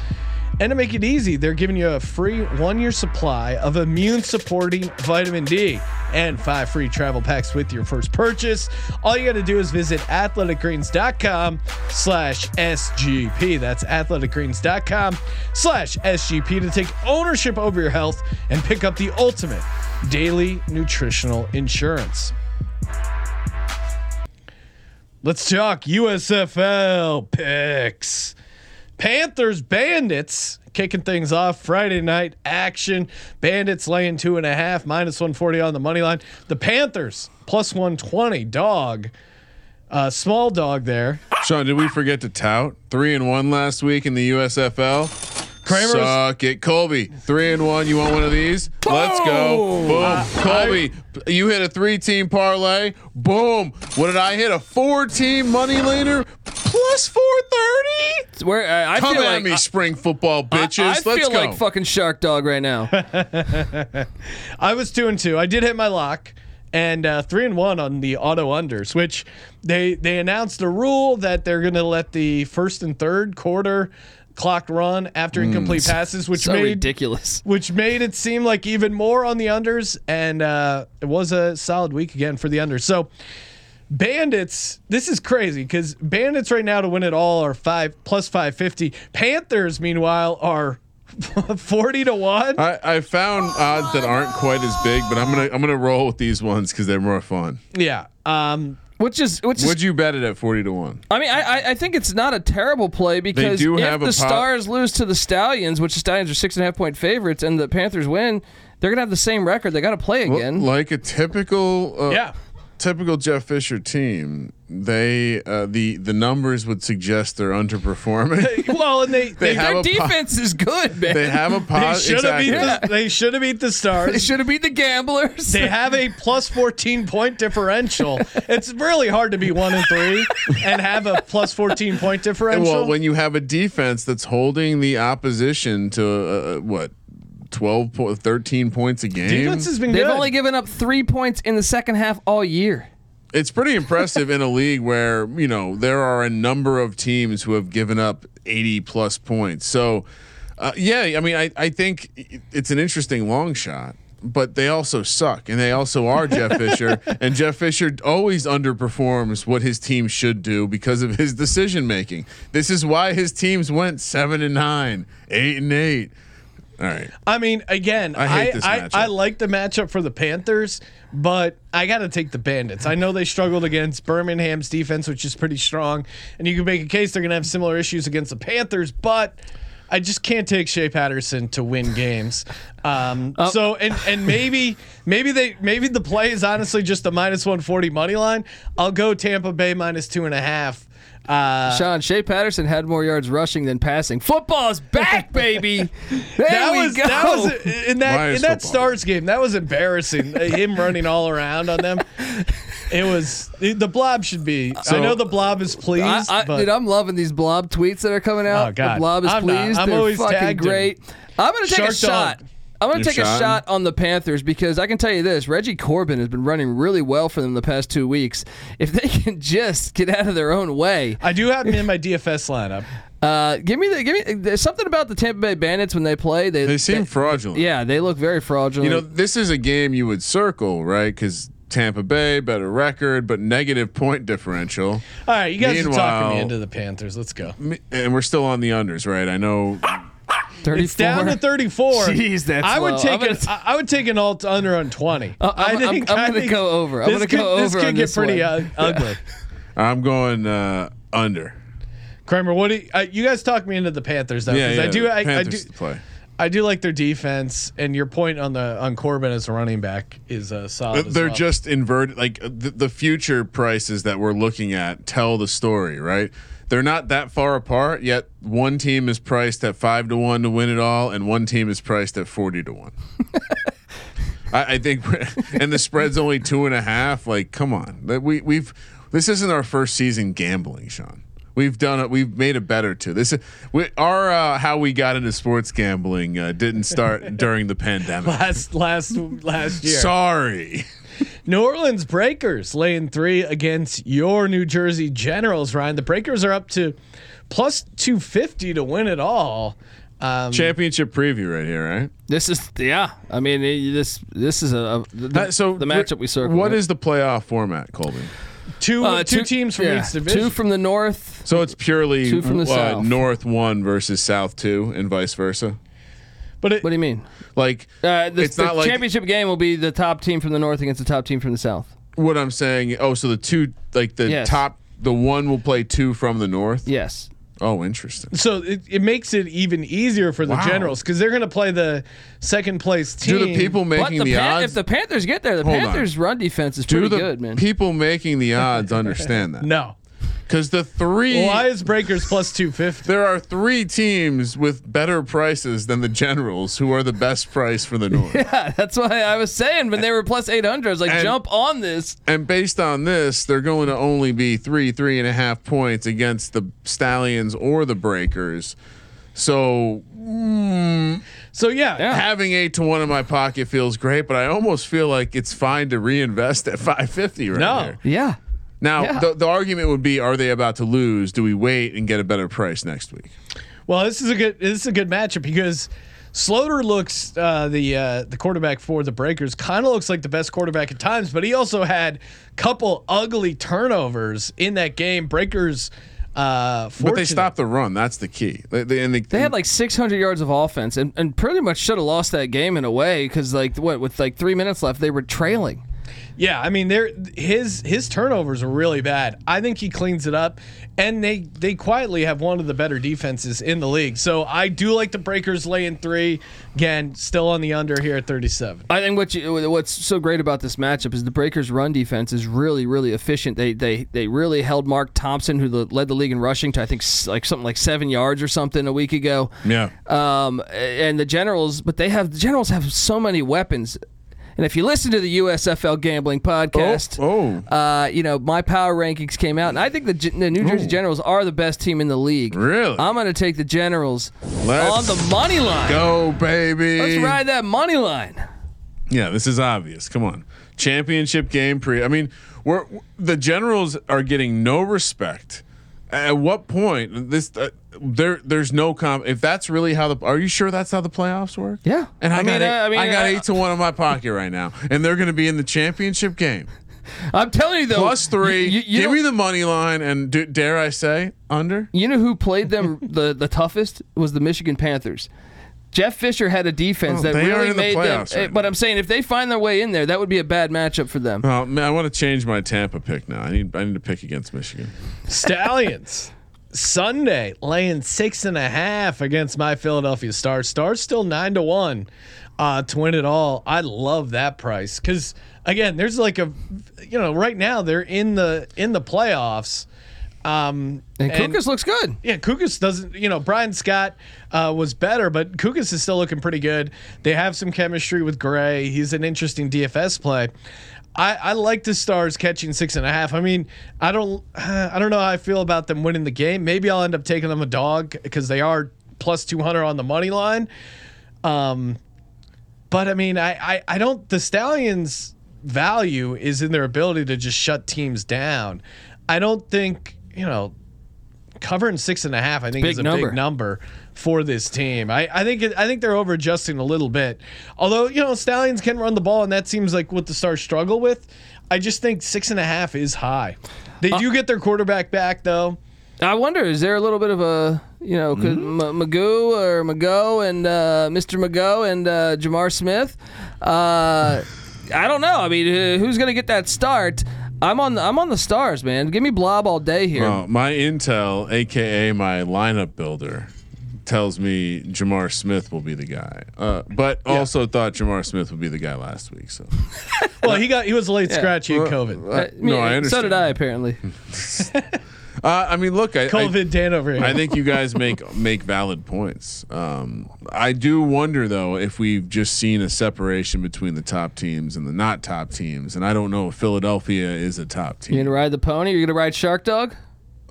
And to make it easy, they're giving you a free one year supply of immune supporting vitamin D and five free travel packs with your first purchase. All you got to do is visit athleticgreens.com slash SGP. That's athleticgreens.com slash SGP to take ownership over your health and pick up the ultimate daily nutritional insurance. Let's talk USFL picks. Panthers Bandits kicking things off Friday night action. Bandits laying two and a half, minus 140 on the money line. The Panthers plus 120 dog. Uh, small dog there. Sean, did we forget to tout three and one last week in the USFL? Kramer Suck it, Colby. Three and one. You want one of these? Let's go. Boom, Colby. you hit a three-team parlay. Boom. What did I hit? A four-team money leaner plus four thirty. Where uh, I Come feel at like me, I- spring football bitches. I Let's feel go. like fucking shark dog right now. I was two and two. I did hit my lock and uh, three and one on the auto unders, which they they announced a rule that they're going to let the first and third quarter clock run after incomplete passes, which so made ridiculous. which made it seem like even more on the unders, and uh, it was a solid week again for the unders. So. Bandits, this is crazy because Bandits right now to win it all are five plus five fifty. Panthers, meanwhile, are forty to one. I, I found odds that aren't quite as big, but I'm gonna I'm gonna roll with these ones because they're more fun. Yeah. Um, Which is which is Would you bet it at forty to one? I mean, I, I- I think it's not a terrible play because do if have a the po- Stars lose to the Stallions, which the Stallions are six and a half point favorites, and the Panthers win, they're gonna have the same record. They got to play again. Like a typical uh, Yeah. Typical Jeff Fisher team, they uh, the the numbers would suggest they're underperforming. well, and they they, They have Their a po- defense is good, man. they have a they should have beat Exactly. the, they should have beat the stars. They should have beat the Gamblers. They have a plus 14 point differential. It's really hard to be one and three and have a plus 14 point differential. Well, when you have a defense that's holding the opposition to uh, what 12 po- 13 points a game. defense has been They've good. only given up three points in the second half all year. it's pretty impressive in a league where you know there are a number of teams who have given up 80 plus points so uh, yeah i mean I, I think it's an interesting long shot but they also suck and they also are jeff fisher and jeff fisher always underperforms what his team should do because of his decision making this is why his teams went seven and nine eight and eight all right I mean, again, I I hate this I, matchup. I like the matchup for the Panthers, but I got to take the Bandits. I know they struggled against Birmingham's defense, which is pretty strong, and you can make a case they're going to have similar issues against the Panthers, but. I just can't take Shea Patterson to win games. Um, Oh. So and and maybe maybe they maybe the play is honestly just a minus one forty money line. I'll go Tampa Bay minus two and a half. Uh, Sean Shea Patterson had more yards rushing than passing. Football's back, baby. There that we was go. that was in that Why in that football? Stars game. That was embarrassing. Uh, Him running all around on them. It was the the blob should be. I know the blob is pleased, I, but dude, I'm loving these blob tweets that are coming out. Oh, God. The blob is I'm not. pleased. I'm They're always fucking tagged him. great. I'm gonna take Shark a shot. dog. I'm gonna You're take a shot on the Panthers because I can tell you this: Reggie Corbin has been running really well for them the past two weeks. If they can just get out of their own way, I do have him in my DFS lineup. uh, give me the give me. There's something about the Tampa Bay Bandits when they play. They they seem they- fraudulent Yeah, they look very fraudulent. You know, this is a game you would circle, right? Because Tampa Bay, better record, but negative point differential. All right, you guys are talking Meanwhile- me into the Panthers. Let's go. And we're still on the unders, right? I know. 34. It's down to 34. Jeez, that's I would low. take gonna an, I I would take an alt under on 20. Uh, I'm- I think I'm- I'm gonna go over. I'm gonna could- go This could on get this pretty one. uh, ugly. I'm going uh, under. Kramer, what do you, uh, you guys talk me into the Panthers though? Yeah, 'cause yeah. I do. I, I do. Play. I do like their defense, and your point on the on Corbin as a running back is uh, solid. They're well. just inverted. Like the, the future prices that we're looking at tell the story, right? They're not that far apart yet. One team is priced at five to one to win it all, and one team is priced at forty to one. I, I think, and the spread's only two and a half. Like, come on, we we've this isn't our first season gambling, Sean. We've done it. We've made it better too. This is we, our uh, how we got into sports gambling uh, didn't start during the pandemic. last last last year. Sorry. New Orleans Breakers laying three against your New Jersey Generals. Ryan, the Breakers are up to plus two fifty to win it all. Um, Championship preview right here, right? This is yeah. I mean it- this this is a, a the, Uh, so the matchup we circled. What right? is the playoff format, Colby? two Uh, two teams from yeah, each division. Two from the north. So it's purely Two from the uh, south. North one versus South two, and vice versa. But it, What do you mean? Like Uh, the, it's the not like championship game will be the top team from the north against the top team from the south. what I'm saying. Oh, so the two like the Yes. top, the one will play two from the North. Yes. Oh, interesting. so it, it makes it even easier for the Wow. Generals because they're going to play the second place team. Do the people But making the, the, Pan- odds? if the Panthers get there, the Hold on. Panthers' run defense is do pretty the good, man. people making the odds understand that? No. Because the three, Why is Breakers plus two fifty? there are three teams with better prices than the Generals, who are the best price for the North. yeah, that's why I was saying when they were plus eight hundred, I was like, And- jump on this. And based on this, they're going to only be three, three and a half points against the Stallions or the Breakers. So mm, So yeah, Yeah. having eight to one in my pocket feels great, but I almost feel like it's fine to reinvest at five fifty right No. here. Yeah. Now Yeah. the, the argument would be: Are they about to lose? Do we wait and get a better price next week? Well, this is a good this is a good matchup because Sloter looks uh, the uh, the quarterback for the Breakers kind of looks like the best quarterback at times, but he also had a couple ugly turnovers in that game. Breakers, uh, But they fortunate- stopped the run. That's the key. They, they, and they, They had like 600 yards of offense and, and pretty much should have lost that game in a way because like what with like three minutes left they were trailing. Yeah, I mean, they're his his turnovers are really bad. I think he cleans it up, and they they quietly have one of the better defenses in the league. So I do like the Breakers laying three. Again, still on the under here at thirty seven. I think what you, what's so great about this matchup is the Breakers' run defense is really, really efficient. They they they really held Mark Thompson, who led the league in rushing, to I think like something like seven yards or something a week ago. yeah. Um, and the Generals, but they have the Generals have so many weapons. And if you listen to the USFL gambling podcast, Oh, uh, you know my power rankings came out, and I think the, the New Jersey Generals are the best team in the league. Really? I'm going to take the Generals Let's on the money line. go baby. Let's ride that money line. Yeah, this is obvious. Come on, championship game pre. I mean, we're the Generals are getting no respect. At what point this uh, there there's no comp if that's really how the are you sure that's how the playoffs work? Yeah. And I, I got mean, eight, uh, I mean, got uh, eight to one in my pocket right now, and they're going to be in the championship game I'm telling you though, plus three. You, you give me the money line, and d- dare I say under? you know who played them the the toughest was the Michigan Panthers. Jeff Fisher had a defense Oh, that they really in the made them. right but I'm saying if they find their way in there, that would be a bad matchup for them. Well, man, I want to change my Tampa pick now. I need I need to pick against Michigan. Stallions. Sunday laying six and a half against my Philadelphia Stars. Stars still nine to one uh, to win it all. I love that price because again, there's like a, you know, right now they're in the in the playoffs. Um, And Cookus looks good. yeah, Cookus doesn't. You know, Bryan Scott uh, was better, but Cookus is still looking pretty good. They have some chemistry with Gray. He's an interesting DFS play. I, I like the Stars catching six and a half. I mean, I don't, I don't know how I feel about them winning the game. Maybe I'll end up taking them a dog because they are plus two hundred on the money line. Um, but I mean, I, I, I don't. The Stallions' value is in their ability to just shut teams down. I don't think you know covering six and a half. I think Big is a number. big number for this team. I, I think it, I think they're over adjusting a little bit. Although you know Stallions can run the ball, and that seems like what the Stars struggle with. I just think six and a half is high. They Uh, do get their quarterback back though. I wonder, is there a little bit of a, you know, could Mm-hmm. M- Magoo or Mago and uh, Mr. Mago and uh, J'Mar Smith? Uh, I don't know. I mean, who's going to get that start? I'm on. The, I'm on the stars, man. Give me Blob all day here. Well, my intel, aka my lineup builder, tells me J'Mar Smith will be the guy. Uh, but also thought J'Mar Smith would be the guy last week. So Well, he got he was late Yeah. scratch. He had COVID. Uh, I mean, no, I understand. So did I, apparently. Uh, I mean, look, I, I, Dan over here. I think you guys make make valid points. Um, I do wonder though if we've just seen a separation between the top teams and the not top teams, and I don't know if Philadelphia is a top team. You team. gonna ride the pony? Or you gonna ride Shark Dog?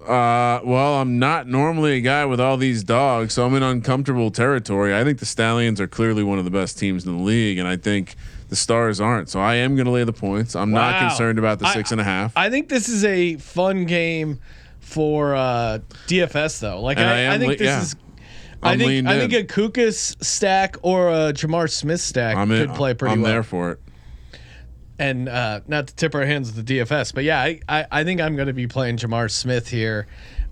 Uh, well, I'm not normally a guy with all these dogs, so I'm in uncomfortable territory. I think the Stallions are clearly one of the best teams in the league, and I think the Stars aren't. So I am going to lay the points. I'm not concerned about the I- six and a half. I think this is a fun game for uh, DFS though. Like I, I I think le- this yeah. is. I I'm think I think in. a Cookus stack or a J'Mar Smith stack I'm in, could play pretty I'm well. there for it. and uh, not to tip our hands with the DFS, but yeah, I, I, I think I'm going to be playing J'Mar Smith here.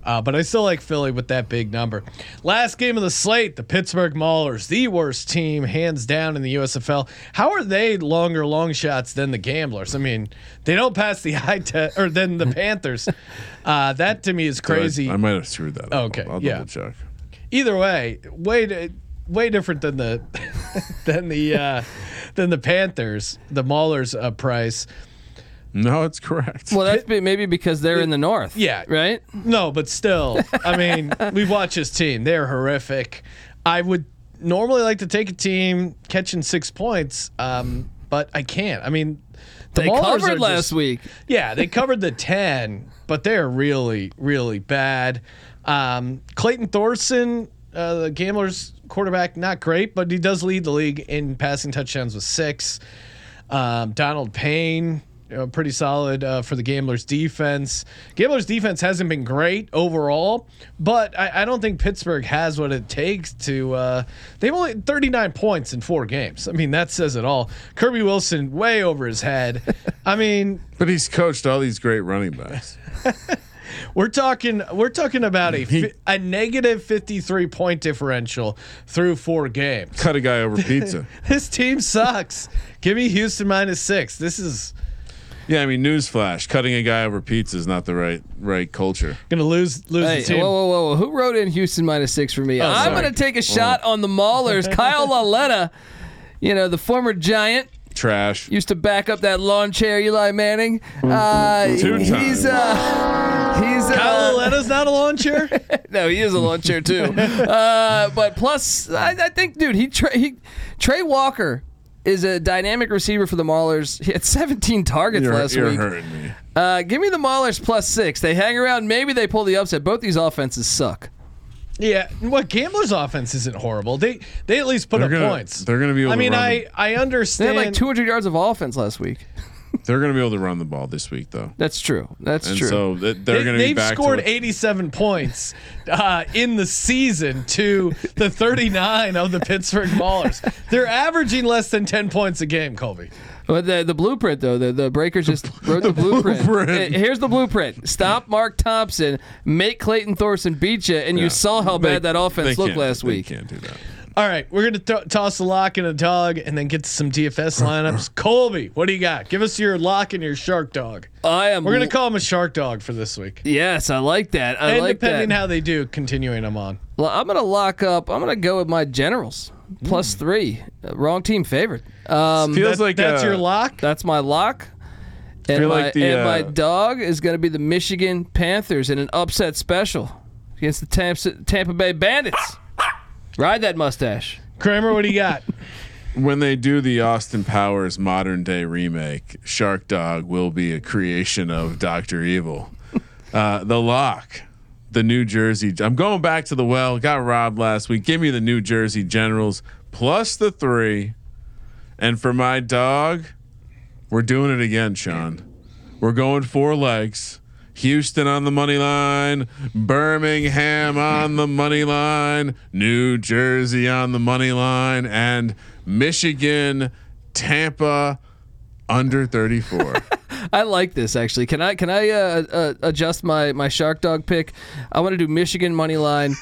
Uh, but I still like Philly with that big number. Last game of the slate, the Pittsburgh Maulers, the worst team hands down in the USFL. How are they longer long shots than the Gamblers? I mean, they don't pass the eye test, or than the Panthers. Uh, that to me is crazy. I, I might have screwed that. up. Okay, I'll yeah. double check. Either way, way to, way different than the than the uh, than the Panthers, the Maulers uh, price. No, it's correct. Well, that's be- maybe because they're in the north. Yeah. Right. No, but still, I mean, we've watched this team. They're horrific. I would normally like to take a team catching six points, um, but I can't. I mean, the They Maulers covered last just- week. Yeah, they covered the 10, but they're really, really bad. Um, Clayton Thorson, uh, the Gamblers quarterback, not great, but he does lead the league in passing touchdowns with six. Um, Donald Payne, you know, pretty solid uh, for the Gamblers defense. Gamblers defense hasn't been great overall, but I, I don't think Pittsburgh has what it takes to. Uh, they've only 39 points in four games. I mean, that says it all. Kirby Wilson way over his head. I mean, but he's coached all these great running backs. we're talking we're talking about a fi- a negative 53 point differential through four games. Cut a guy over pizza. This team sucks. Give me Houston minus six. This is Yeah, I mean, newsflash: cutting a guy over pizza is not the right right culture. gonna lose lose Hey, the team. whoa, whoa, whoa, whoa! Who wrote in Houston minus six for me? I'm Oh, sorry. going to take a shot on the Maulers. Kyle Lauletta, you know the former Giant, Trash. used to back up that lawn chair, Eli Manning. Uh, Two he's uh, he's uh, Kyle Lauletta's not a lawn chair. no, he is a lawn chair too. Uh, but plus, I, I think, dude, he, Trey, he Trey Walker is a dynamic receiver for the Maulers. He had 17 targets You're, last you're week. hurting me. Uh, give me the Maulers plus six. They hang around. Maybe they pull the upset. Both these offenses suck. yeah, what Gambler's offense isn't horrible. They they at least put They're up gonna- points. they're gonna be able I to mean, run I the- I They understand. had like 200 yards of offense last week. They're going to be able to run the ball this week, though. That's true. That's And true. so th- they're They, going to be they've back scored to 87 points uh, in the season to the 39 of the Pittsburgh Maulers. They're averaging less than 10 points a game, Colby. But the the blueprint though, the the Breakers just wrote the, blueprint. blueprint. Uh, Here's the blueprint: stop Mark Thompson, make Clayton Thorson beat you, and you saw how bad that offense looked last they week. can't do that. All right, we're going to toss a lock and a dog and then get to some DFS lineups. Colby, what do you got? Give us your lock and your shark dog. I am. We're going to call him a shark dog for this week. Yes, I like that. I and like depending that. how they do, continuing them on. Well, I'm gonna lock up. I'm gonna go with my Generals plus three. Uh, wrong team favorite. Um, Feels That- like that's uh, your lock? that's my lock. And, my, like the, and my uh, dog is going to be the Michigan Panthers in an upset special against the Tampa, Tampa Bay Bandits. Ride that mustache. Kramer, what do you got? When they do the Austin Powers modern day remake, Shark Dog will be a creation of Doctor Evil. Uh, the lock, the New Jersey. I'm going back to the well. Got robbed last week. Give me the New Jersey Generals plus the three. And for my dog, we're doing it again, Sean. We're going four legs. Houston on the money line, Birmingham on the money line, New Jersey on the money line, and Michigan, Tampa under 34. I like this actually. Can I can I uh, uh, adjust my my Shark Dog pick? I want to do Michigan money line,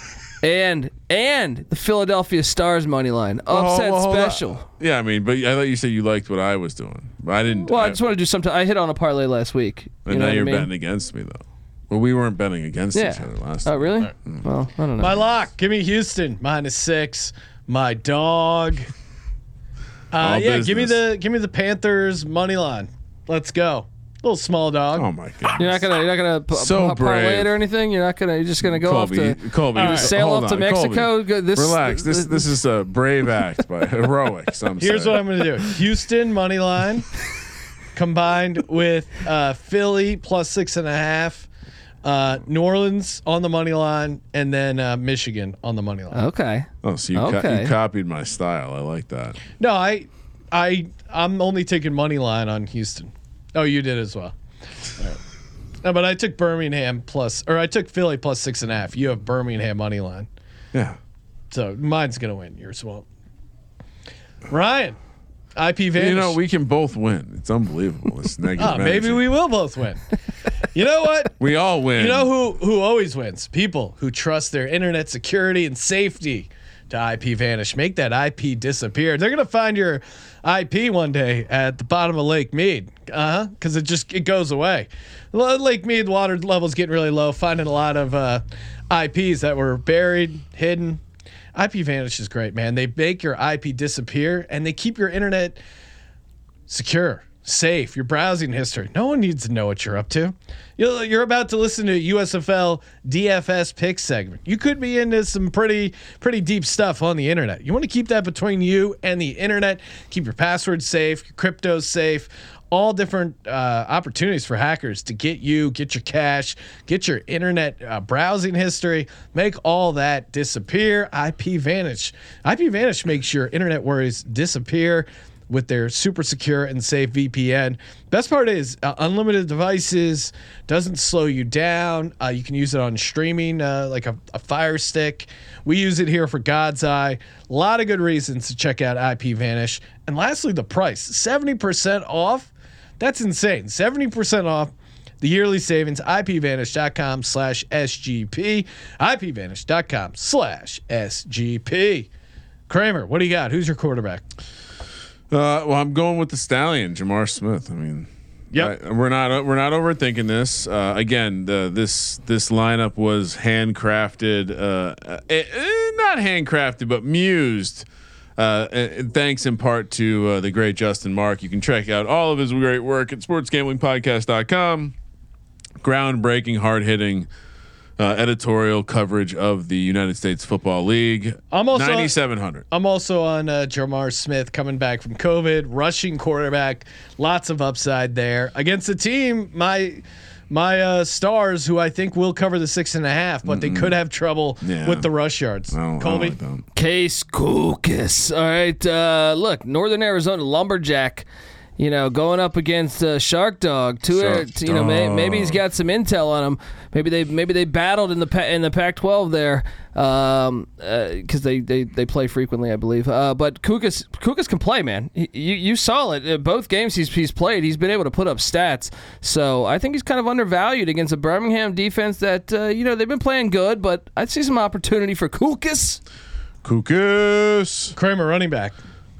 and and the Philadelphia Stars money line upset Oh, well, hold on. special. Yeah, I mean, but I thought you said you liked what I was doing. But I didn't. Well, I I- just want to do something. I hit on a parlay last week. You and know now you're I mean? betting against me, though. Well, we weren't betting against Yeah. each other last Oh, time. really? Well, I don't know. My lock. Give me Houston minus six. My dog. Uh, All yeah, give me the give me the Panthers money line. Let's go. Little small dog. Oh my god. You're not gonna you're not gonna p- So p- parlay brave. it or anything. You're not gonna. You're just gonna go Colby, off to Colby, All right. just- sail hold off to on, Mexico. Colby. Go- this- Relax. This this- this is a brave act by heroic. Some Here's say. what I'm going to do: Houston money line combined with uh, Philly plus six and a half. uh, New Orleans on the money line, and then uh, Michigan on the money line. Okay. Oh, so you, co- Okay. you copied my style. I like that. No, I, I, I'm only taking money line on Houston. Oh, you did as well. Right. No, but I took Birmingham plus, or I took Philly plus six and a half. You have Birmingham money line, Yeah. so mine's gonna win. Yours won't. Ryan, IP. You know, we can both win. It's unbelievable. It's negative Ah, maybe energy. we will both win. you know what? We all win. You know who who always wins? People who trust their internet security and safety to IP Vanish. Make that IP disappear. They're gonna find your IP one day at the bottom of Lake Mead. Uh huh. Because it just it goes away. Lake Mead water levels getting really low. Finding a lot of uh, IPs that were buried, hidden. IP Vanish is great, man. They make your IP disappear and they keep your internet secure, safe, your browsing history. No one needs to know what you're up to. You're about to listen to USFL DFS pick segment. You could be into some pretty pretty deep stuff on the internet. You want to keep that between you and the internet. Keep your passwords safe, your crypto safe. All different uh, opportunities for hackers to get you, get your cash, get your internet uh, browsing history, make all that disappear. IP Vanish. IP Vanish makes your internet worries disappear with their super secure and safe VPN. Best part is uh, unlimited devices doesn't slow you down. Uh, you can use it on streaming uh, like a, a Fire Stick. We use it here for God's Eye. A lot of good reasons to check out IP Vanish. And lastly, the price 70% off. That's insane. 70% off the yearly savings. IPVanish.com slash SGP. IPVanish.com slash SGP. Kramer, what do you got? Who's your quarterback? Uh, well, I'm going with the stallion, J'Mar Smith. I mean, Yep. I- we're not we're not overthinking this. Uh, again, the, this this lineup was handcrafted, uh, uh, eh, eh, not handcrafted, but mused. Uh, thanks in part to uh, the great Justin Mark. You can check out all of his great work at sportsgamblingpodcast.com. Groundbreaking, hard hitting uh, editorial coverage of the United States Football League. I'm also- 9700. I'm also on uh, J'Mar Smith coming back from COVID, rushing quarterback, lots of upside there against the team. My my uh, stars, who I think will cover the six and a half, but they could have trouble Yeah. with the rush yards. I don't- I don't Colby, like that. Case Cookus. All right. Uh, look, Northern Arizona Lumberjack. You know, going up against uh, Shark Dog. Two, uh, Shark you know, may, maybe he's got some intel on him. Maybe they maybe they battled in the pa- in the Pac-12 there, um, because they, they they play frequently, I believe. Uh, but Cookus Cookus can play, man. He, you you saw it. Uh, both games he's he's played, he's been able to put up stats. So I think he's kind of undervalued against a Birmingham defense that uh, you know they've been playing good, but I'd see some opportunity for Cookus. Cookus. Kramer, running back.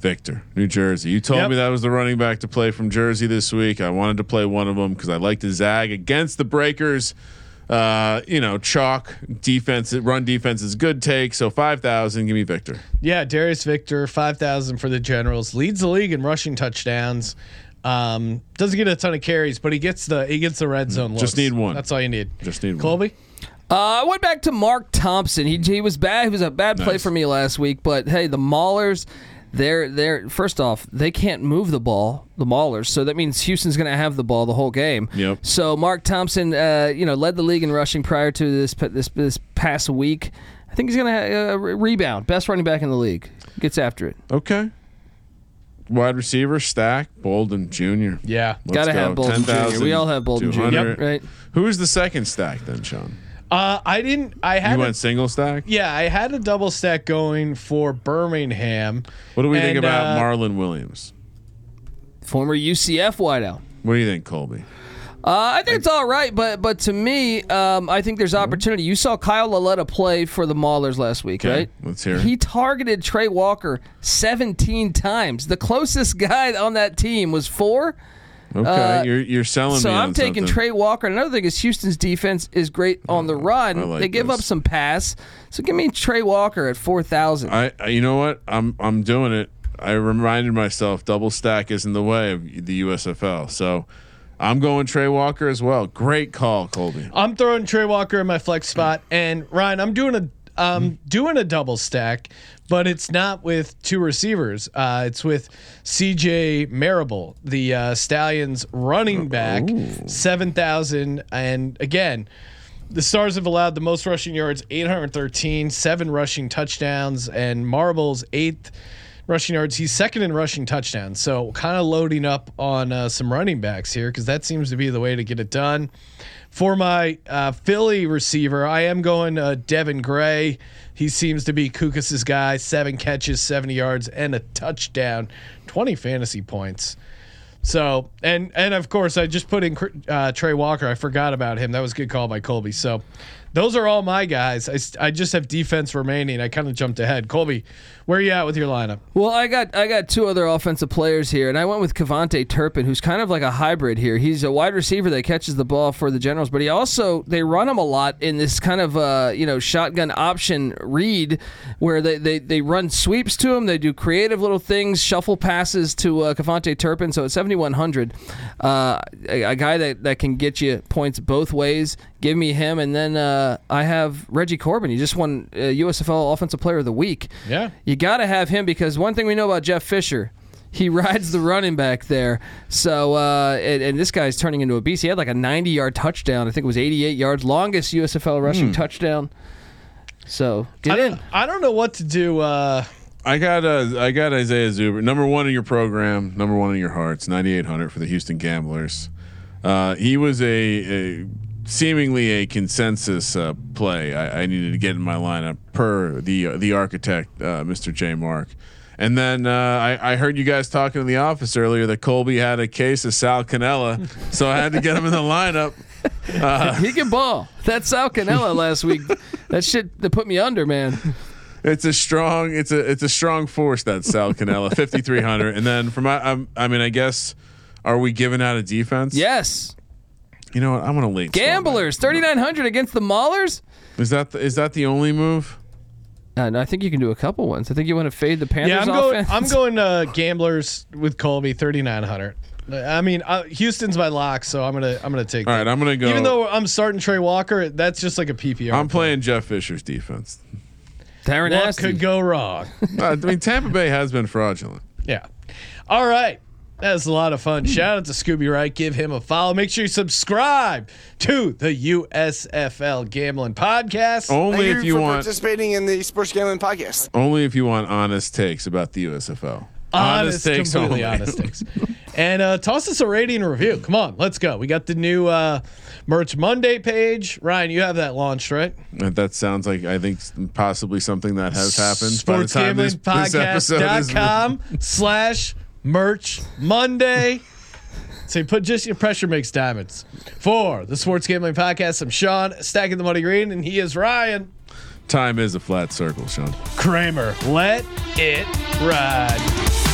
Victor, New Jersey. You told Yep. me that was the running back to play from Jersey this week. I wanted to play one of them because I like to zag against the Breakers. Uh, you know, chalk defense, run defense is good take. So five thousand, give me Victor. Yeah, Darius Victor, five thousand for the Generals, leads the league in rushing touchdowns. Um, doesn't get a ton of carries, but he gets the he gets the red zone. Mm, Just looks. need one. That's all you need. Just need one. Colby. Uh, I went back to Mark Thompson. He he was bad. He was a bad play for me last week. But hey, the Maulers, they're they're first off, they can't move the ball. The Maulers, so that means Houston's going to have the ball the whole game. Yep. So Mark Thompson, uh, you know, led the league in rushing prior to this this this past week. I think he's going to uh, re- rebound. Best running back in the league. Gets after it. Okay. Wide receiver, Stack, Bolden Jr. Yeah. Let's Got to go. have Bolden Jr. 10,000, We all have Bolden Jr. 200. Right. Who is the second stack then, Sean? Uh, I didn't. I had. You a- went single stack. yeah, I had a double stack going for Birmingham. What do we think about uh, Marlon Williams? Former UCF wideout. What do you think, Colby? Uh, I think it's all right, but but to me, um, I think there's opportunity. You saw Kyle Lauletta play for the Maulers last week, Okay, right? let's hear it. He targeted Trey Walker 17 times. The closest guy on that team was four. Okay, Uh, you're you're selling So me. I'm on taking something. Trey Walker. Another thing is Houston's defense is great on the run. Like they give this. up some pass. So give me Trey Walker at 4,000. I, I you know what? I'm I'm doing it. I reminded myself double stack isn't the way of the USFL. So I'm going Trey Walker as well. Great call, Colby. I'm throwing Trey Walker in my flex spot, and Ryan, I'm doing a um doing a double stack, but it's not with two receivers. Uh, it's with C.J. Marable, the uh, Stallions running back, seven thousand, and again. the Stars have allowed the most rushing yards, 813, seven rushing touchdowns, and Marable's eighth rushing yards. He's second in rushing touchdowns. So kind of loading up on uh, some running backs here because that seems to be the way to get it done. For my uh, Philly receiver, I am going uh, Devin Gray. He seems to be Cookus's guy. Seven catches, 70 yards, and a touchdown, 20 fantasy points. So and and of course I just put in uh, Trey Walker. I forgot about him. That was a good call by Colby. So those are all my guys. I just have defense remaining. I kind of jumped ahead. Colby, where are you at with your lineup? Well, I got I got two other offensive players here, and I went with KaVontae Turpin, who's kind of like a hybrid here. He's a wide receiver that catches the ball for the Generals, but he also they run him a lot in this kind of uh, you know shotgun option read, where they, they they run sweeps to him. They do creative little things, shuffle passes to uh, KaVontae Turpin. So at seventy one hundred, uh, a, a guy that that can get you points both ways. Give me him, and then uh, I have Reggie Corbin. He just won uh, USFL Offensive Player of the Week. Yeah. You got to have him because one thing we know about Jeff Fisher, he rides the running back there. So, uh, and, and this guy's turning into a beast. He had like a 90 yard touchdown. I think it was 88 yards, longest USFL rushing touchdown. So, get I in. don't, I don't know what to do. Uh, I got uh, I got Isaiah Zuber, number one in your program, number one in your hearts, 9,800 for the Houston Gamblers. Uh, he was a, a seemingly a consensus uh, play. I, I needed to get in my lineup per the uh, the architect, uh, Mr. J. Mark. And then uh, I, I heard you guys talking in the office earlier that Colby had a case of Sal Cannella, so I had to get him in the lineup. he can ball. That Sal Cannella last week. That shit that put me under, man. It's a strong. It's a it's a strong force that Sal Cannella, 5300. And then from my, I'm, I mean, I guess, are we giving out a defense? Yes. You know what? I'm gonna late. Gamblers, 3,900 against the Maulers. that. Is that the, is that the only move? And I think you can do a couple ones. I think you want to fade the Panthers yeah, I'm going. I'm going uh, gamblers with Colby, 3,900. I mean, uh, Houston's my lock, so I'm gonna I'm gonna take. All that. right, I'm gonna go. Even though I'm starting Trey Walker, that's just like a PPR. I'm playing Jeff Fisher's defense. Darren What Nasty. could go wrong? Uh, I mean, Tampa Bay has been fraudulent. Yeah. All right. That was a lot of fun. Shout out to Scooby Wright. Give him a follow. Make sure you subscribe to the USFL Gambling Podcast. Only Thank if you for want. participating in the Sports Gambling Podcast. Only if you want honest takes about the USFL. honest, completely only. honest takes. And uh, toss us a rating and review. Come on, let's go. We got the new uh, merch Monday page. Ryan, you have that launched, right? That- That sounds like I think possibly something that has happened. by the time this, this episode is- Sportsgamblingpodcast.com slash merch Monday. So you put just your pressure makes diamonds. For the Sports Gambling Podcast, I'm Sean, stacking the money green, and he is Ryan Time is a flat circle, Sean. Kramer. Let it ride.